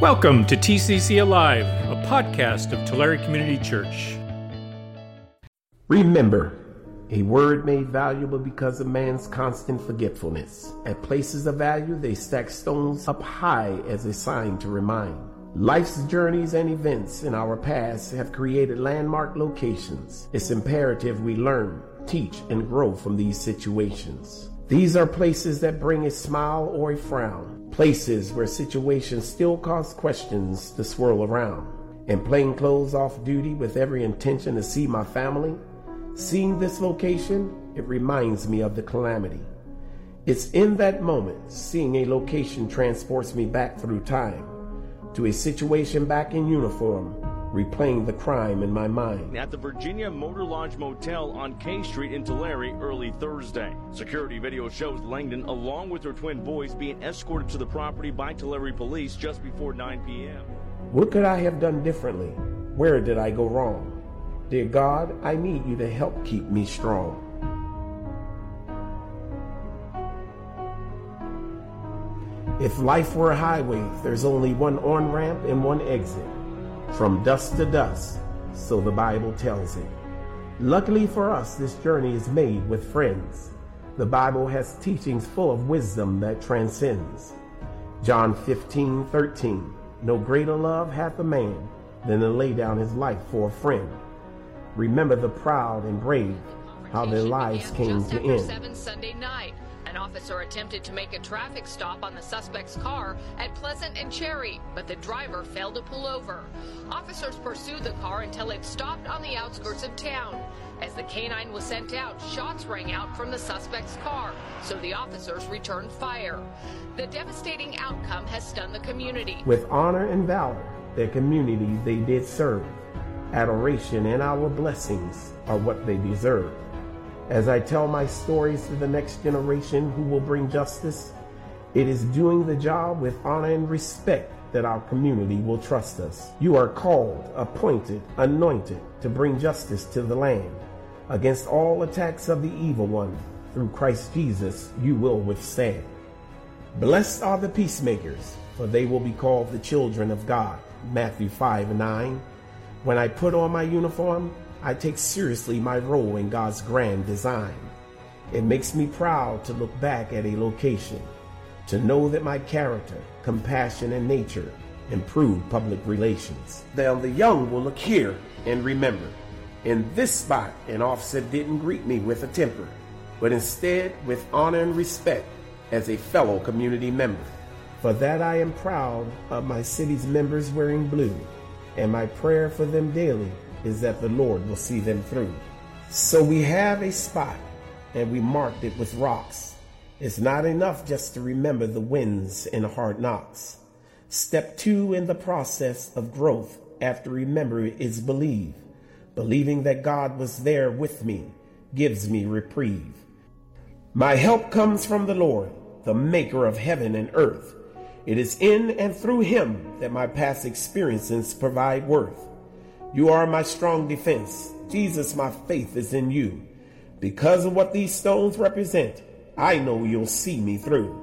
Welcome to TCC Alive, a podcast of Tulare Community Church. Remember, a word made valuable because of man's constant forgetfulness. At places of value, they stack stones up high as a sign to remind. Life's journeys and events in our past have created landmark locations. It's imperative we learn, teach, and grow from these situations. These are places that bring a smile or a frown, places where situations still cause questions to swirl around. In plain clothes off duty with every intention to see my family, seeing this location, it reminds me of the calamity. It's in that moment, seeing a location transports me back through time to a situation back in uniform, replaying the crime in my mind. At the Virginia Motor Lodge Motel on K Street in Tulare early Thursday. Security video shows Langdon, along with her twin boys, being escorted to the property by Tulare police just before 9 p.m. What could I have done differently? Where did I go wrong? Dear God, I need you to help keep me strong. If life were a highway, there's only one on ramp and one exit. From dust to dust, so the Bible tells it. Luckily for us, this journey is made with friends. The Bible has teachings full of wisdom that transcends. John 15, 13. No greater love hath a man than to lay down his life for a friend. Remember the proud and brave, how their lives came to end. 7 Sunday night. An officer attempted to make a traffic stop on the suspect's car at Pleasant and Cherry, but the driver failed to pull over. Officers pursued the car until it stopped on the outskirts of town. As the canine was sent out, shots rang out from the suspect's car, so the officers returned fire. The devastating outcome has stunned the community. With honor and valor, their community they did serve. Adoration and our blessings are what they deserve. As I tell my stories to the next generation who will bring justice, it is doing the job with honor and respect that our community will trust us. You are called, appointed, anointed to bring justice to the land. Against all attacks of the evil one, through Christ Jesus, you will withstand. Blessed are the peacemakers, for they will be called the children of God. Matthew 5 9. When I put on my uniform, I take seriously my role in God's grand design. It makes me proud to look back at a location, to know that my character, compassion, and nature improve public relations. Then the young will look here and remember. In this spot, an officer didn't greet me with a temper, but instead with honor and respect as a fellow community member. For that I am proud of my city's members wearing blue, and my prayer for them daily is that the Lord will see them through. So we have a spot and we marked it with rocks. It's not enough just to remember the wins and hard knocks. Step two in the process of growth after remembering is believe. Believing that God was there with me gives me reprieve. My help comes from the Lord, the maker of heaven and earth. It is in and through him that my past experiences provide worth. You are my strong defense. Jesus, my faith is in you. Because of what these stones represent, I know you'll see me through.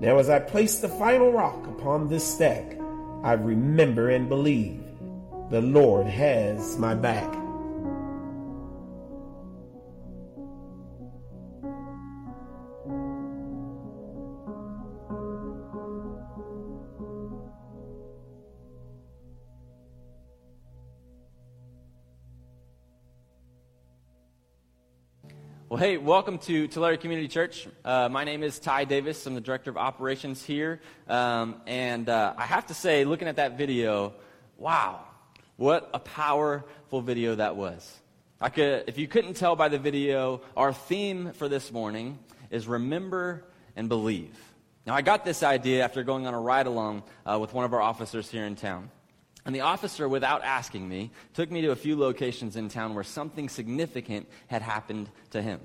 Now, as I place the final rock upon this stack, I remember and believe the Lord has my back. Well, hey, welcome to Tulare Community Church. Uh, my name is Ty Davis. I'm the director of operations here. Um, and uh, I have to say, looking at that video, wow, what a powerful video that was. I could, if you couldn't tell by the video, our theme for this morning is remember and believe. Now, I got this idea after going on a ride along uh, with one of our officers here in town. And the officer, without asking me, took me to a few locations in town where something significant had happened to him.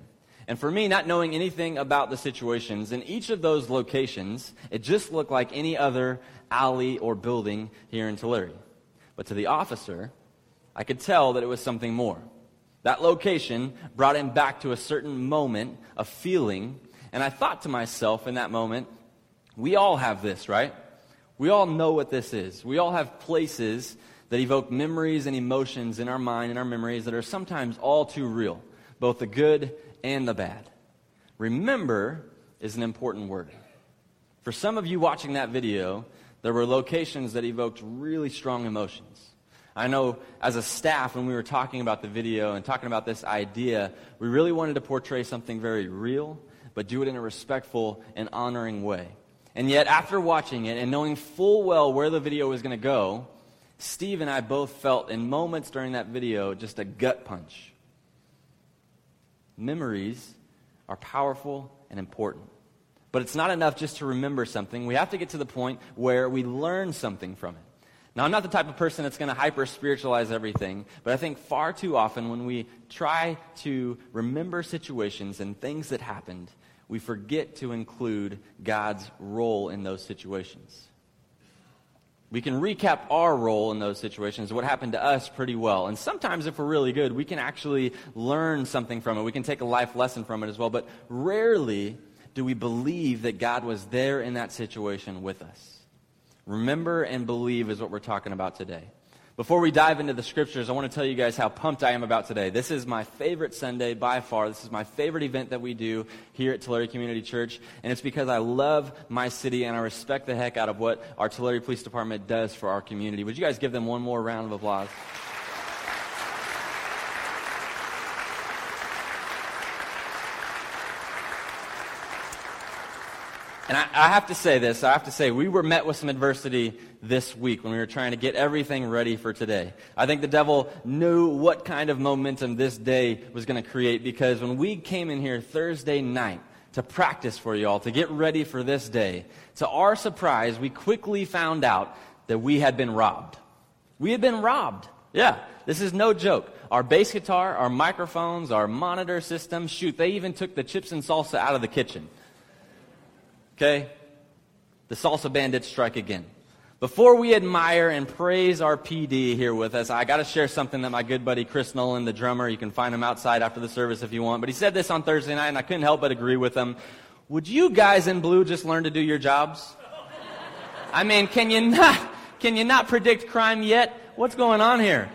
And for me, not knowing anything about the situations, in each of those locations, it just looked like any other alley or building here in Tulare. But to the officer, I could tell that it was something more. That location brought him back to a certain moment, a feeling, and I thought to myself in that moment, we all have this, right? We all know what this is. We all have places that evoke memories and emotions in our mind and our memories that are sometimes all too real, both the good and the bad. Remember is an important word. For some of you watching that video, there were locations that evoked really strong emotions. I know as a staff, when we were talking about the video and talking about this idea, we really wanted to portray something very real, but do it in a respectful and honoring way. And yet, after watching it and knowing full well where the video was going to go, Steve and I both felt in moments during that video just a gut punch. Memories are powerful and important. But it's not enough just to remember something. We have to get to the point where we learn something from it. Now, I'm not the type of person that's going to hyper spiritualize everything, but I think far too often when we try to remember situations and things that happened, we forget to include God's role in those situations. We can recap our role in those situations, what happened to us, pretty well. And sometimes, if we're really good, we can actually learn something from it. We can take a life lesson from it as well. But rarely do we believe that God was there in that situation with us. Remember and believe is what we're talking about today. Before we dive into the scriptures, I want to tell you guys how pumped I am about today. This is my favorite Sunday by far. This is my favorite event that we do here at Tulare Community Church. And it's because I love my city and I respect the heck out of what our Tulare Police Department does for our community. Would you guys give them one more round of applause? And I, I, have to say this. I have to say, we were met with some adversity this week when we were trying to get everything ready for today. I think the devil knew what kind of momentum this day was going to create because when we came in here Thursday night to practice for y'all, to get ready for this day, to our surprise, we quickly found out that we had been robbed. We had been robbed. Yeah, this is no joke. Our bass guitar, our microphones, our monitor system, shoot, they even took the chips and salsa out of the kitchen. Okay? The salsa bandits strike again. Before we admire and praise our PD here with us, I got to share something that my good buddy Chris Nolan, the drummer, you can find him outside after the service if you want, but he said this on Thursday night and I couldn't help but agree with him. Would you guys in blue just learn to do your jobs? I mean, can you not, can you not predict crime yet? What's going on here?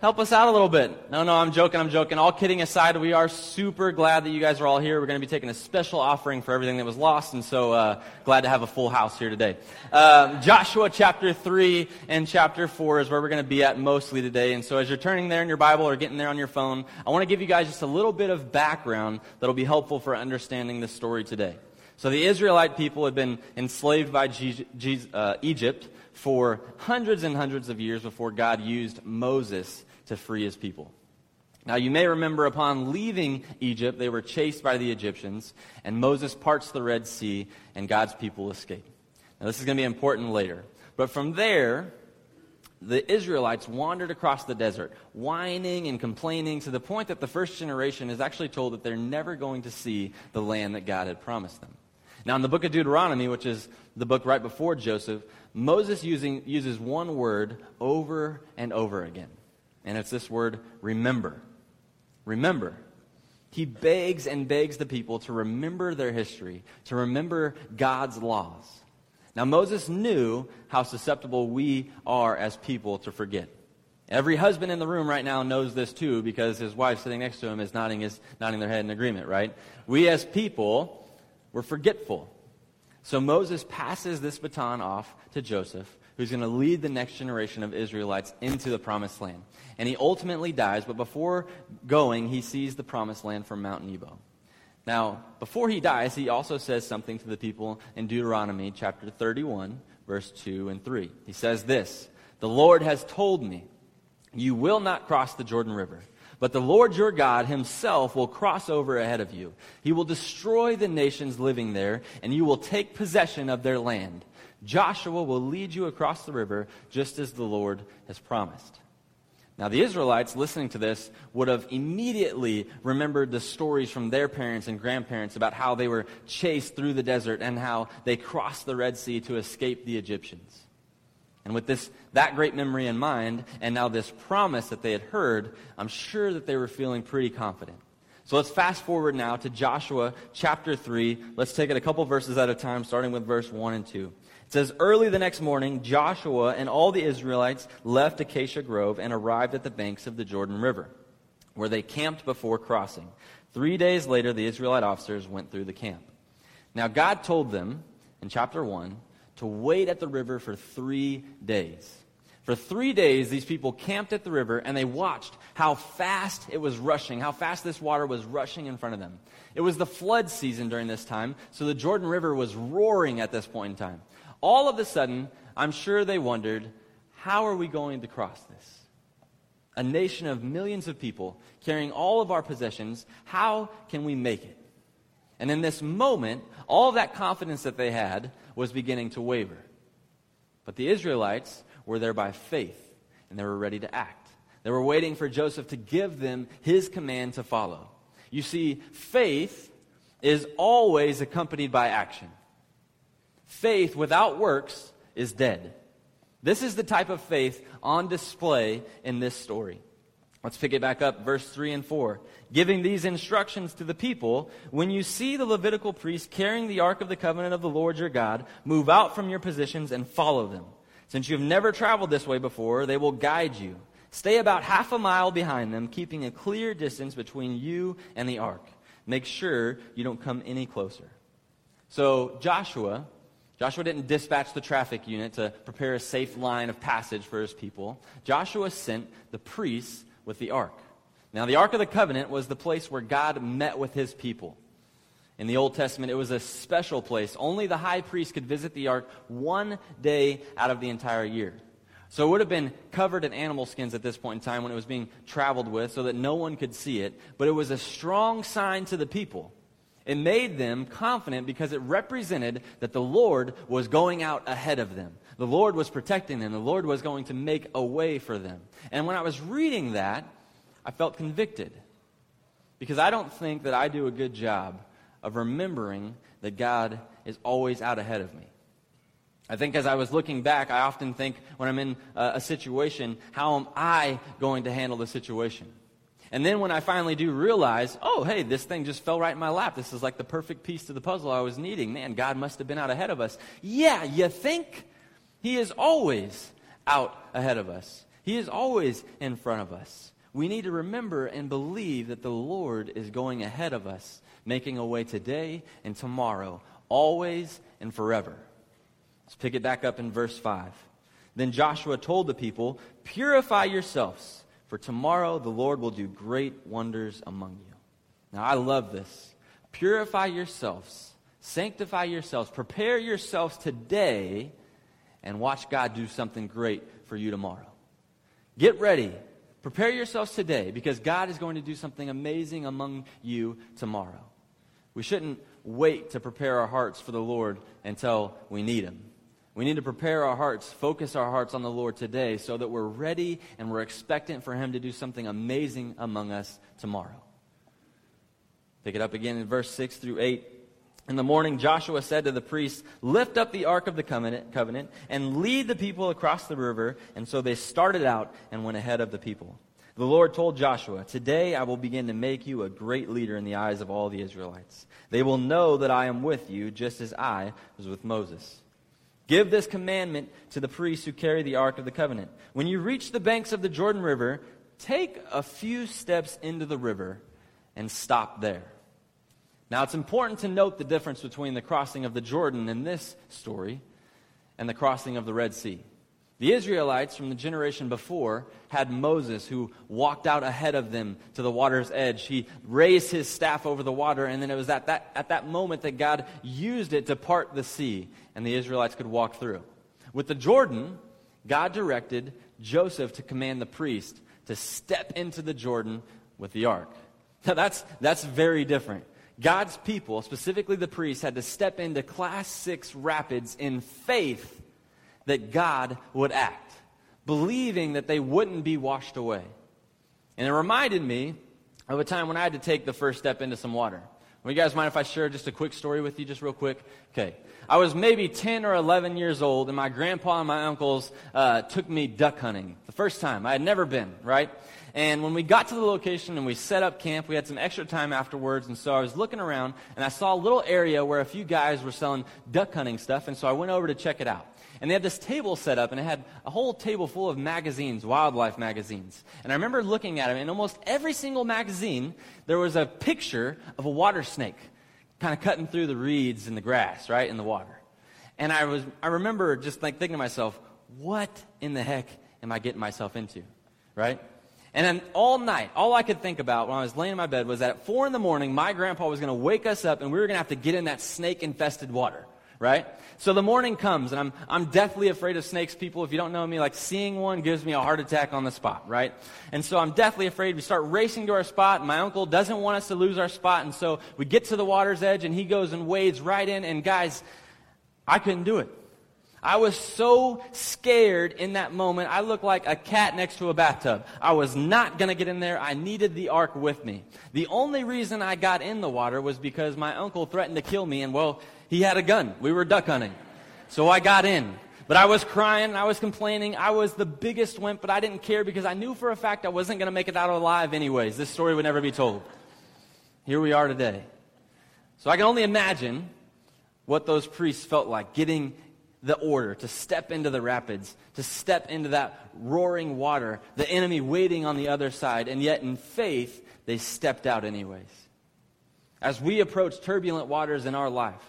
Help us out a little bit. No, no, I'm joking, I'm joking. All kidding aside, we are super glad that you guys are all here. We're going to be taking a special offering for everything that was lost, and so uh, glad to have a full house here today. Um, Joshua chapter 3 and chapter 4 is where we're going to be at mostly today. And so as you're turning there in your Bible or getting there on your phone, I want to give you guys just a little bit of background that'll be helpful for understanding this story today. So the Israelite people had been enslaved by uh, Egypt for hundreds and hundreds of years before God used Moses to free his people. Now, you may remember upon leaving Egypt, they were chased by the Egyptians, and Moses parts the Red Sea, and God's people escape. Now, this is going to be important later. But from there, the Israelites wandered across the desert, whining and complaining to the point that the first generation is actually told that they're never going to see the land that God had promised them. Now, in the book of Deuteronomy, which is the book right before Joseph, Moses using, uses one word over and over again and it's this word remember. Remember. He begs and begs the people to remember their history, to remember God's laws. Now, Moses knew how susceptible we are as people to forget. Every husband in the room right now knows this too because his wife sitting next to him is nodding, his, nodding their head in agreement, right? We as people, we're forgetful. So Moses passes this baton off to Joseph, who's going to lead the next generation of Israelites into the promised land. And he ultimately dies, but before going, he sees the promised land from Mount Nebo. Now, before he dies, he also says something to the people in Deuteronomy chapter 31, verse 2 and 3. He says this The Lord has told me, You will not cross the Jordan River. But the Lord your God himself will cross over ahead of you. He will destroy the nations living there, and you will take possession of their land. Joshua will lead you across the river, just as the Lord has promised. Now, the Israelites listening to this would have immediately remembered the stories from their parents and grandparents about how they were chased through the desert and how they crossed the Red Sea to escape the Egyptians. And with this, that great memory in mind, and now this promise that they had heard, I'm sure that they were feeling pretty confident. So let's fast forward now to Joshua chapter 3. Let's take it a couple verses at a time, starting with verse 1 and 2. It says, Early the next morning, Joshua and all the Israelites left Acacia Grove and arrived at the banks of the Jordan River, where they camped before crossing. Three days later, the Israelite officers went through the camp. Now, God told them in chapter 1 to wait at the river for three days. For three days, these people camped at the river and they watched how fast it was rushing, how fast this water was rushing in front of them. It was the flood season during this time, so the Jordan River was roaring at this point in time. All of a sudden, I'm sure they wondered, how are we going to cross this? A nation of millions of people carrying all of our possessions, how can we make it? And in this moment, all that confidence that they had was beginning to waver. But the Israelites were there by faith, and they were ready to act. They were waiting for Joseph to give them his command to follow. You see, faith is always accompanied by action. Faith without works is dead. This is the type of faith on display in this story. Let's pick it back up, verse 3 and 4. Giving these instructions to the people When you see the Levitical priests carrying the ark of the covenant of the Lord your God, move out from your positions and follow them. Since you have never traveled this way before, they will guide you. Stay about half a mile behind them, keeping a clear distance between you and the ark. Make sure you don't come any closer. So Joshua, Joshua didn't dispatch the traffic unit to prepare a safe line of passage for his people. Joshua sent the priests with the ark. Now, the Ark of the Covenant was the place where God met with his people. In the Old Testament, it was a special place. Only the high priest could visit the ark one day out of the entire year. So it would have been covered in animal skins at this point in time when it was being traveled with so that no one could see it. But it was a strong sign to the people. It made them confident because it represented that the Lord was going out ahead of them. The Lord was protecting them. The Lord was going to make a way for them. And when I was reading that, I felt convicted because I don't think that I do a good job of remembering that God is always out ahead of me. I think as I was looking back, I often think when I'm in a, situation, how am I going to handle the situation? And then when I finally do realize, oh, hey, this thing just fell right in my lap. This is like the perfect piece to the puzzle I was needing. Man, God must have been out ahead of us. Yeah, you think? He is always out ahead of us, He is always in front of us. We need to remember and believe that the Lord is going ahead of us making a way today and tomorrow, always and forever. Let's pick it back up in verse 5. Then Joshua told the people, Purify yourselves, for tomorrow the Lord will do great wonders among you. Now, I love this. Purify yourselves, sanctify yourselves, prepare yourselves today, and watch God do something great for you tomorrow. Get ready. Prepare yourselves today because God is going to do something amazing among you tomorrow. We shouldn't wait to prepare our hearts for the Lord until we need Him. We need to prepare our hearts, focus our hearts on the Lord today so that we're ready and we're expectant for Him to do something amazing among us tomorrow. Pick it up again in verse 6 through 8. In the morning, Joshua said to the priests, Lift up the ark of the covenant, and lead the people across the river. And so they started out and went ahead of the people. The Lord told Joshua, Today I will begin to make you a great leader in the eyes of all the Israelites. They will know that I am with you, just as I was with Moses. Give this commandment to the priests who carry the Ark of the Covenant. When you reach the banks of the Jordan River, take a few steps into the river and stop there. Now, it's important to note the difference between the crossing of the Jordan in this story and the crossing of the Red Sea. The Israelites from the generation before had Moses who walked out ahead of them to the water's edge. He raised his staff over the water, and then it was at that, at that moment that God used it to part the sea, and the Israelites could walk through. With the Jordan, God directed Joseph to command the priest to step into the Jordan with the ark. Now, that's, that's very different. God's people, specifically the priests, had to step into class six rapids in faith that God would act, believing that they wouldn't be washed away. And it reminded me of a time when I had to take the first step into some water. Well, you guys mind if I share just a quick story with you, just real quick? Okay. I was maybe 10 or 11 years old, and my grandpa and my uncles uh, took me duck hunting the first time. I had never been, right? And when we got to the location and we set up camp, we had some extra time afterwards. And so I was looking around and I saw a little area where a few guys were selling duck hunting stuff. And so I went over to check it out. And they had this table set up, and it had a whole table full of magazines, wildlife magazines. And I remember looking at them, and almost every single magazine, there was a picture of a water snake kind of cutting through the reeds and the grass, right, in the water. And I, was, I remember just like thinking to myself, what in the heck am I getting myself into, right? And then all night, all I could think about when I was laying in my bed was that at 4 in the morning, my grandpa was going to wake us up and we were going to have to get in that snake infested water right? So the morning comes, and I'm, I'm deathly afraid of snakes, people. If you don't know me, like seeing one gives me a heart attack on the spot, right? And so I'm deathly afraid. We start racing to our spot, my uncle doesn't want us to lose our spot. And so we get to the water's edge, and he goes and wades right in. And guys, I couldn't do it. I was so scared in that moment. I looked like a cat next to a bathtub. I was not going to get in there. I needed the ark with me. The only reason I got in the water was because my uncle threatened to kill me, and well, he had a gun. We were duck hunting. So I got in. But I was crying, I was complaining, I was the biggest wimp, but I didn't care because I knew for a fact I wasn't going to make it out alive anyways. This story would never be told. Here we are today. So I can only imagine what those priests felt like getting the order to step into the rapids, to step into that roaring water, the enemy waiting on the other side, and yet in faith, they stepped out anyways. As we approach turbulent waters in our life,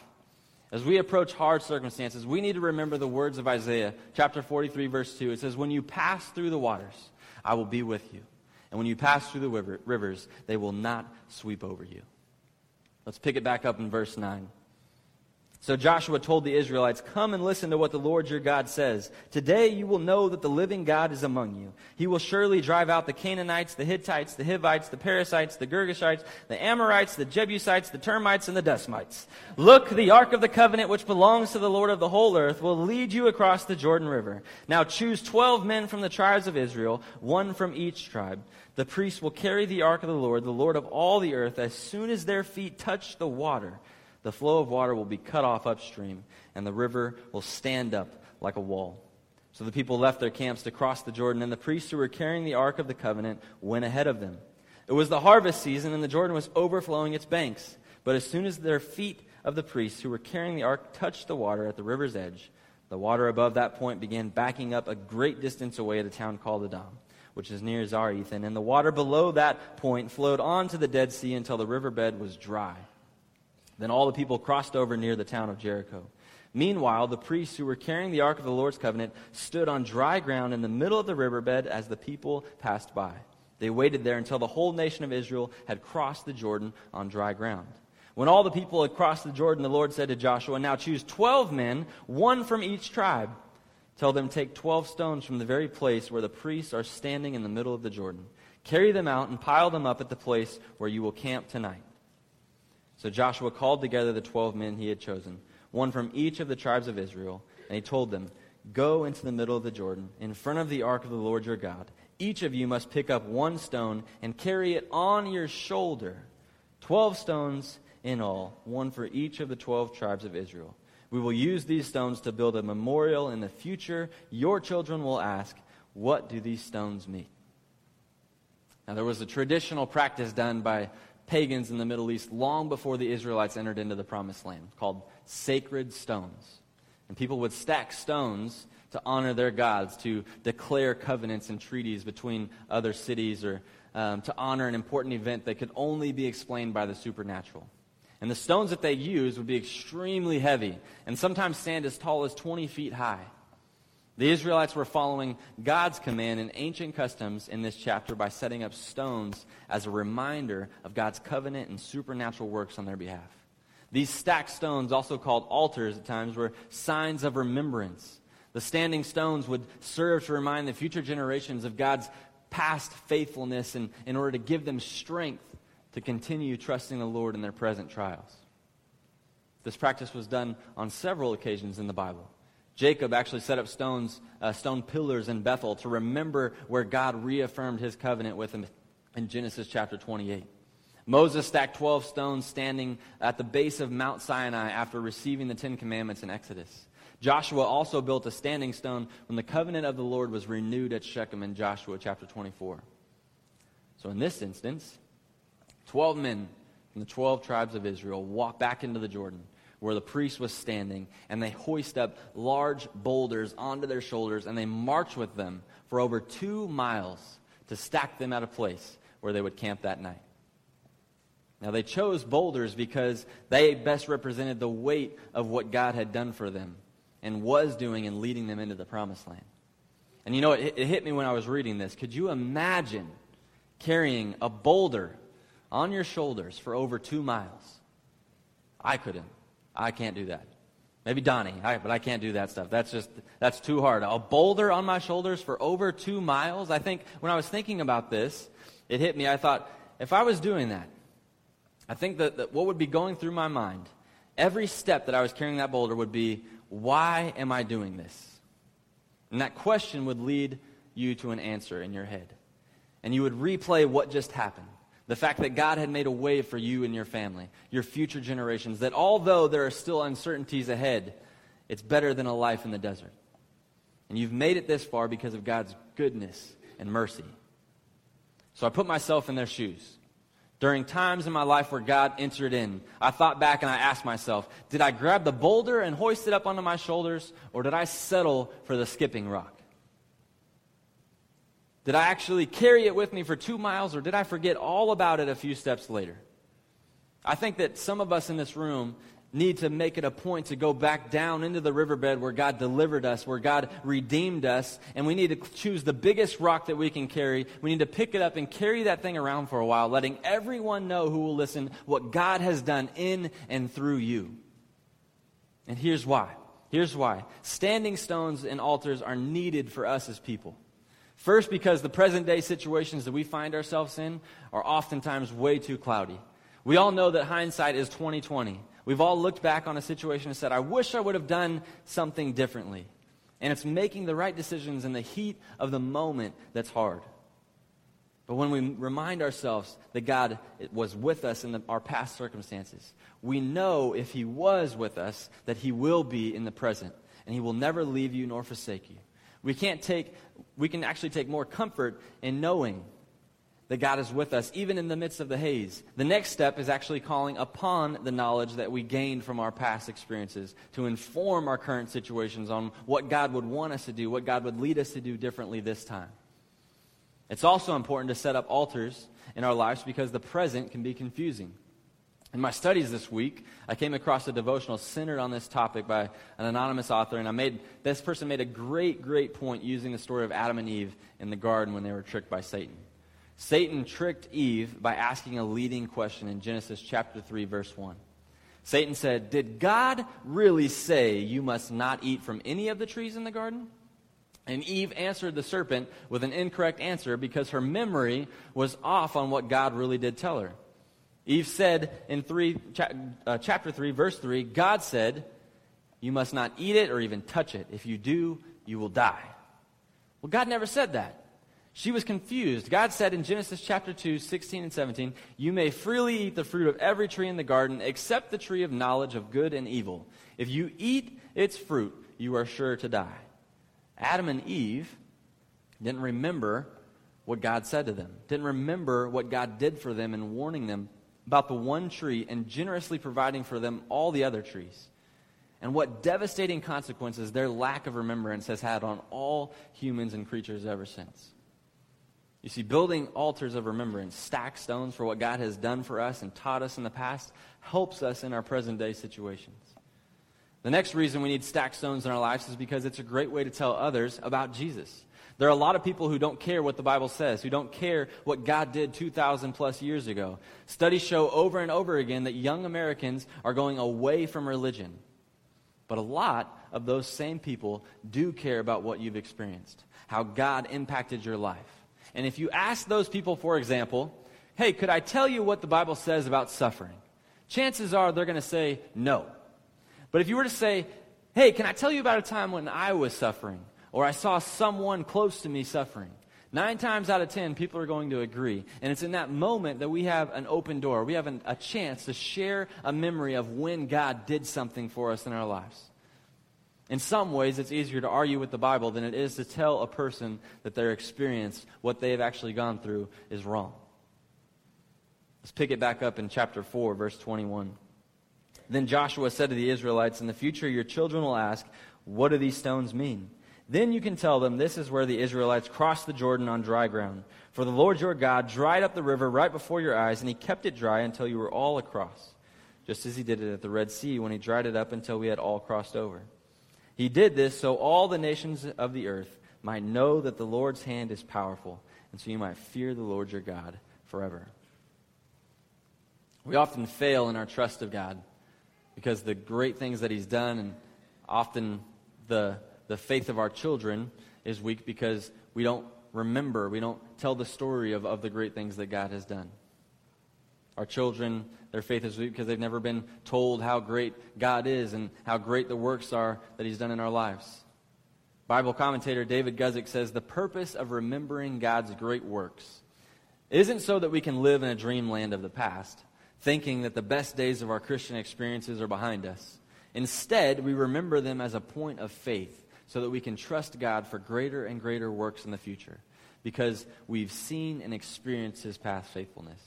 as we approach hard circumstances, we need to remember the words of Isaiah, chapter 43, verse 2. It says, When you pass through the waters, I will be with you. And when you pass through the river, rivers, they will not sweep over you. Let's pick it back up in verse 9. So Joshua told the Israelites, Come and listen to what the Lord your God says. Today you will know that the living God is among you. He will surely drive out the Canaanites, the Hittites, the Hivites, the Perizzites, the Girgashites, the Amorites, the Jebusites, the Termites, and the Dustmites. Look, the ark of the covenant which belongs to the Lord of the whole earth will lead you across the Jordan River. Now choose twelve men from the tribes of Israel, one from each tribe. The priests will carry the ark of the Lord, the Lord of all the earth, as soon as their feet touch the water the flow of water will be cut off upstream, and the river will stand up like a wall. So the people left their camps to cross the Jordan, and the priests who were carrying the Ark of the Covenant went ahead of them. It was the harvest season, and the Jordan was overflowing its banks. But as soon as their feet of the priests who were carrying the ark touched the water at the river's edge, the water above that point began backing up a great distance away at a town called Adam, which is near Zarethan, and the water below that point flowed on to the Dead Sea until the riverbed was dry. Then all the people crossed over near the town of Jericho. Meanwhile, the priests who were carrying the ark of the Lord's covenant stood on dry ground in the middle of the riverbed as the people passed by. They waited there until the whole nation of Israel had crossed the Jordan on dry ground. When all the people had crossed the Jordan, the Lord said to Joshua, Now choose twelve men, one from each tribe. Tell them, Take twelve stones from the very place where the priests are standing in the middle of the Jordan. Carry them out and pile them up at the place where you will camp tonight. So Joshua called together the twelve men he had chosen, one from each of the tribes of Israel, and he told them, Go into the middle of the Jordan, in front of the ark of the Lord your God. Each of you must pick up one stone and carry it on your shoulder. Twelve stones in all, one for each of the twelve tribes of Israel. We will use these stones to build a memorial in the future. Your children will ask, What do these stones mean? Now, there was a traditional practice done by pagans in the Middle East long before the Israelites entered into the promised land called sacred stones. And people would stack stones to honor their gods, to declare covenants and treaties between other cities, or um, to honor an important event that could only be explained by the supernatural. And the stones that they used would be extremely heavy and sometimes stand as tall as 20 feet high. The Israelites were following God's command and ancient customs in this chapter by setting up stones as a reminder of God's covenant and supernatural works on their behalf. These stacked stones, also called altars at times, were signs of remembrance. The standing stones would serve to remind the future generations of God's past faithfulness and in order to give them strength to continue trusting the Lord in their present trials. This practice was done on several occasions in the Bible. Jacob actually set up stones, uh, stone pillars in Bethel to remember where God reaffirmed his covenant with him in Genesis chapter 28. Moses stacked 12 stones standing at the base of Mount Sinai after receiving the Ten Commandments in Exodus. Joshua also built a standing stone when the covenant of the Lord was renewed at Shechem in Joshua chapter 24. So in this instance, 12 men from the 12 tribes of Israel walk back into the Jordan where the priest was standing, and they hoist up large boulders onto their shoulders, and they march with them for over two miles to stack them at a place where they would camp that night. Now, they chose boulders because they best represented the weight of what God had done for them and was doing in leading them into the promised land. And you know, it, it hit me when I was reading this. Could you imagine carrying a boulder on your shoulders for over two miles? I couldn't. I can't do that. Maybe Donnie, I, but I can't do that stuff. That's just, that's too hard. A boulder on my shoulders for over two miles? I think when I was thinking about this, it hit me. I thought, if I was doing that, I think that, that what would be going through my mind, every step that I was carrying that boulder would be, why am I doing this? And that question would lead you to an answer in your head. And you would replay what just happened. The fact that God had made a way for you and your family, your future generations, that although there are still uncertainties ahead, it's better than a life in the desert. And you've made it this far because of God's goodness and mercy. So I put myself in their shoes. During times in my life where God entered in, I thought back and I asked myself, did I grab the boulder and hoist it up onto my shoulders, or did I settle for the skipping rock? Did I actually carry it with me for two miles, or did I forget all about it a few steps later? I think that some of us in this room need to make it a point to go back down into the riverbed where God delivered us, where God redeemed us, and we need to choose the biggest rock that we can carry. We need to pick it up and carry that thing around for a while, letting everyone know who will listen what God has done in and through you. And here's why. Here's why. Standing stones and altars are needed for us as people. First, because the present day situations that we find ourselves in are oftentimes way too cloudy. We all know that hindsight is 2020. We've all looked back on a situation and said, I wish I would have done something differently. And it's making the right decisions in the heat of the moment that's hard. But when we remind ourselves that God was with us in the, our past circumstances, we know if He was with us that He will be in the present, and He will never leave you nor forsake you. We can't take, we can actually take more comfort in knowing that God is with us, even in the midst of the haze. The next step is actually calling upon the knowledge that we gained from our past experiences to inform our current situations on what God would want us to do, what God would lead us to do differently this time. It's also important to set up altars in our lives because the present can be confusing. In my studies this week, I came across a devotional centered on this topic by an anonymous author, and I made this person made a great, great point using the story of Adam and Eve in the garden when they were tricked by Satan. Satan tricked Eve by asking a leading question in Genesis chapter 3, verse 1. Satan said, Did God really say you must not eat from any of the trees in the garden? And Eve answered the serpent with an incorrect answer because her memory was off on what God really did tell her. Eve said in three, cha- uh, chapter 3, verse 3, God said, You must not eat it or even touch it. If you do, you will die. Well, God never said that. She was confused. God said in Genesis chapter 2, 16 and 17, You may freely eat the fruit of every tree in the garden except the tree of knowledge of good and evil. If you eat its fruit, you are sure to die. Adam and Eve didn't remember what God said to them, didn't remember what God did for them in warning them about the one tree and generously providing for them all the other trees. And what devastating consequences their lack of remembrance has had on all humans and creatures ever since. You see, building altars of remembrance, stack stones for what God has done for us and taught us in the past, helps us in our present day situations. The next reason we need stack stones in our lives is because it's a great way to tell others about Jesus. There are a lot of people who don't care what the Bible says, who don't care what God did 2,000 plus years ago. Studies show over and over again that young Americans are going away from religion. But a lot of those same people do care about what you've experienced, how God impacted your life. And if you ask those people, for example, hey, could I tell you what the Bible says about suffering? Chances are they're going to say no. But if you were to say, hey, can I tell you about a time when I was suffering? Or I saw someone close to me suffering, Nine times out of ten, people are going to agree. And it's in that moment that we have an open door. We have an, a chance to share a memory of when God did something for us in our lives. In some ways, it's easier to argue with the Bible than it is to tell a person that their experience, what they have actually gone through, is wrong. Let's pick it back up in chapter 4, verse 21. Then Joshua said to the Israelites, In the future, your children will ask, What do these stones mean? Then you can tell them this is where the Israelites crossed the Jordan on dry ground. For the Lord your God dried up the river right before your eyes, and he kept it dry until you were all across, just as he did it at the Red Sea when he dried it up until we had all crossed over. He did this so all the nations of the earth might know that the Lord's hand is powerful, and so you might fear the Lord your God forever. We often fail in our trust of God because the great things that he's done and often the the faith of our children is weak because we don't remember, we don't tell the story of, of the great things that God has done. Our children, their faith is weak because they've never been told how great God is and how great the works are that He's done in our lives. Bible commentator David Guzik says the purpose of remembering God's great works isn't so that we can live in a dreamland of the past, thinking that the best days of our Christian experiences are behind us. Instead, we remember them as a point of faith so that we can trust God for greater and greater works in the future because we've seen and experienced his past faithfulness.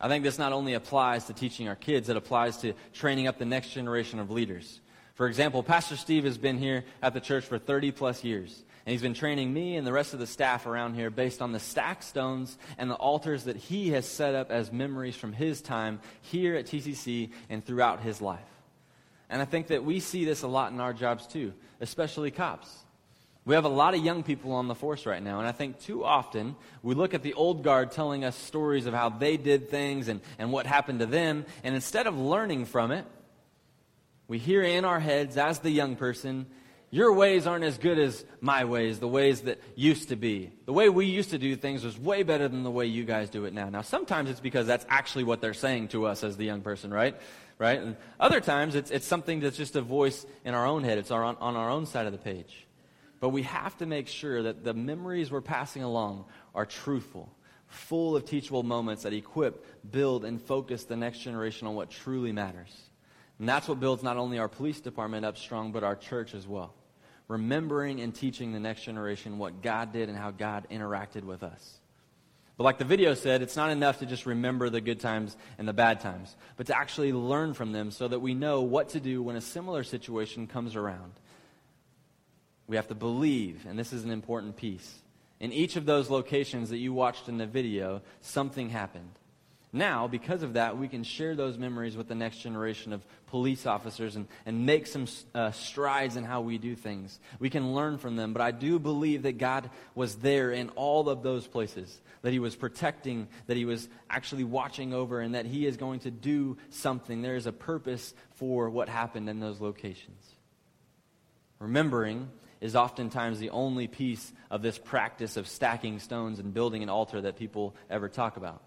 I think this not only applies to teaching our kids, it applies to training up the next generation of leaders. For example, Pastor Steve has been here at the church for 30 plus years, and he's been training me and the rest of the staff around here based on the stack stones and the altars that he has set up as memories from his time here at TCC and throughout his life. And I think that we see this a lot in our jobs too, especially cops. We have a lot of young people on the force right now, and I think too often we look at the old guard telling us stories of how they did things and, and what happened to them, and instead of learning from it, we hear in our heads as the young person, your ways aren't as good as my ways, the ways that used to be. The way we used to do things was way better than the way you guys do it now. Now, sometimes it's because that's actually what they're saying to us as the young person, right? Right? And other times it's, it's something that's just a voice in our own head, it's our, on, on our own side of the page. But we have to make sure that the memories we're passing along are truthful, full of teachable moments that equip, build, and focus the next generation on what truly matters. And that's what builds not only our police department up strong, but our church as well. Remembering and teaching the next generation what God did and how God interacted with us. But like the video said, it's not enough to just remember the good times and the bad times, but to actually learn from them so that we know what to do when a similar situation comes around. We have to believe, and this is an important piece. In each of those locations that you watched in the video, something happened. Now, because of that, we can share those memories with the next generation of police officers and, and make some uh, strides in how we do things. We can learn from them, but I do believe that God was there in all of those places, that He was protecting, that He was actually watching over, and that He is going to do something. There is a purpose for what happened in those locations. Remembering is oftentimes the only piece of this practice of stacking stones and building an altar that people ever talk about.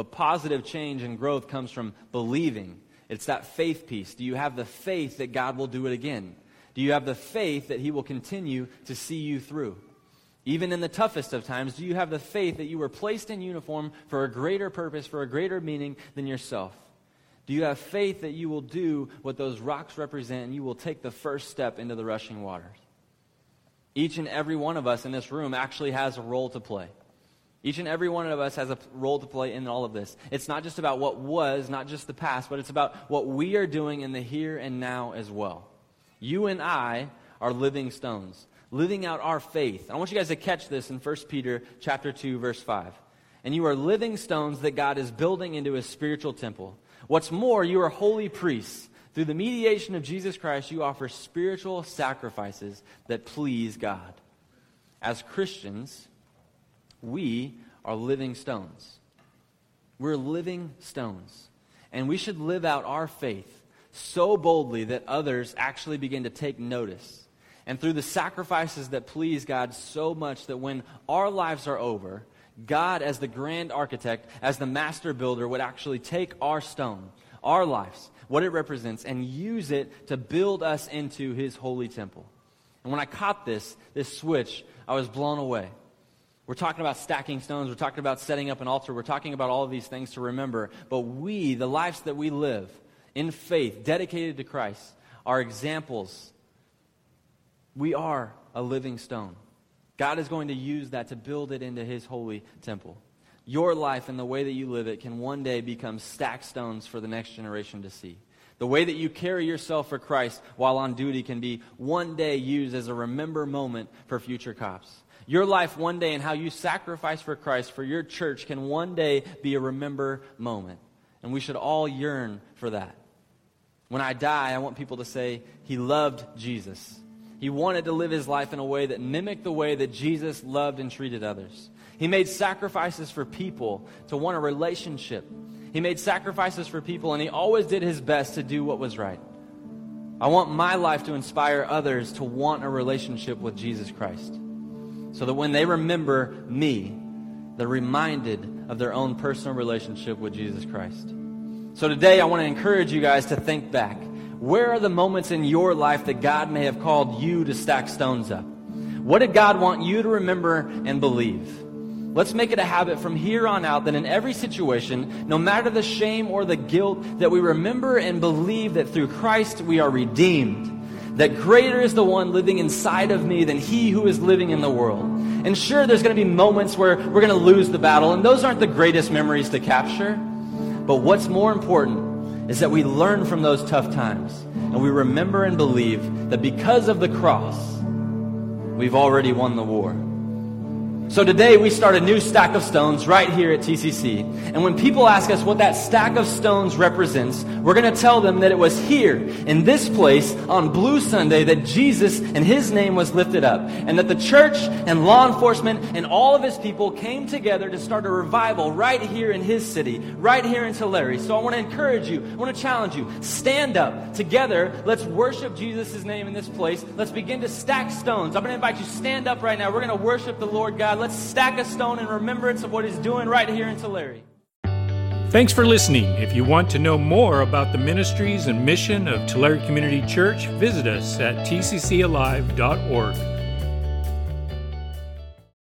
But positive change and growth comes from believing. It's that faith piece. Do you have the faith that God will do it again? Do you have the faith that He will continue to see you through? Even in the toughest of times, do you have the faith that you were placed in uniform for a greater purpose, for a greater meaning than yourself? Do you have faith that you will do what those rocks represent and you will take the first step into the rushing waters? Each and every one of us in this room actually has a role to play. Each and every one of us has a role to play in all of this. It's not just about what was, not just the past, but it's about what we are doing in the here and now as well. You and I are living stones, living out our faith. I want you guys to catch this in 1 Peter chapter 2 verse 5. And you are living stones that God is building into his spiritual temple. What's more, you are holy priests. Through the mediation of Jesus Christ, you offer spiritual sacrifices that please God. As Christians, we are living stones. We're living stones. And we should live out our faith so boldly that others actually begin to take notice. And through the sacrifices that please God so much that when our lives are over, God, as the grand architect, as the master builder, would actually take our stone, our lives, what it represents, and use it to build us into his holy temple. And when I caught this, this switch, I was blown away. We're talking about stacking stones. We're talking about setting up an altar. We're talking about all of these things to remember. But we, the lives that we live in faith, dedicated to Christ, are examples. We are a living stone. God is going to use that to build it into his holy temple. Your life and the way that you live it can one day become stacked stones for the next generation to see. The way that you carry yourself for Christ while on duty can be one day used as a remember moment for future cops. Your life one day and how you sacrifice for Christ for your church can one day be a remember moment. And we should all yearn for that. When I die, I want people to say, He loved Jesus. He wanted to live his life in a way that mimicked the way that Jesus loved and treated others. He made sacrifices for people to want a relationship. He made sacrifices for people, and he always did his best to do what was right. I want my life to inspire others to want a relationship with Jesus Christ. So that when they remember me, they're reminded of their own personal relationship with Jesus Christ. So today, I want to encourage you guys to think back. Where are the moments in your life that God may have called you to stack stones up? What did God want you to remember and believe? Let's make it a habit from here on out that in every situation, no matter the shame or the guilt, that we remember and believe that through Christ we are redeemed. That greater is the one living inside of me than he who is living in the world. And sure, there's going to be moments where we're going to lose the battle, and those aren't the greatest memories to capture. But what's more important is that we learn from those tough times and we remember and believe that because of the cross, we've already won the war. So today we start a new stack of stones right here at TCC. And when people ask us what that stack of stones represents, we're going to tell them that it was here, in this place, on Blue Sunday, that Jesus and his name was lifted up. And that the church and law enforcement and all of his people came together to start a revival right here in his city, right here in Tulare. So I want to encourage you, I want to challenge you. Stand up together. Let's worship Jesus' name in this place. Let's begin to stack stones. I'm going to invite you, stand up right now. We're going to worship the Lord God let's stack a stone in remembrance of what he's doing right here in Tulare. Thanks for listening. If you want to know more about the ministries and mission of Tulare Community Church, visit us at tccalive.org.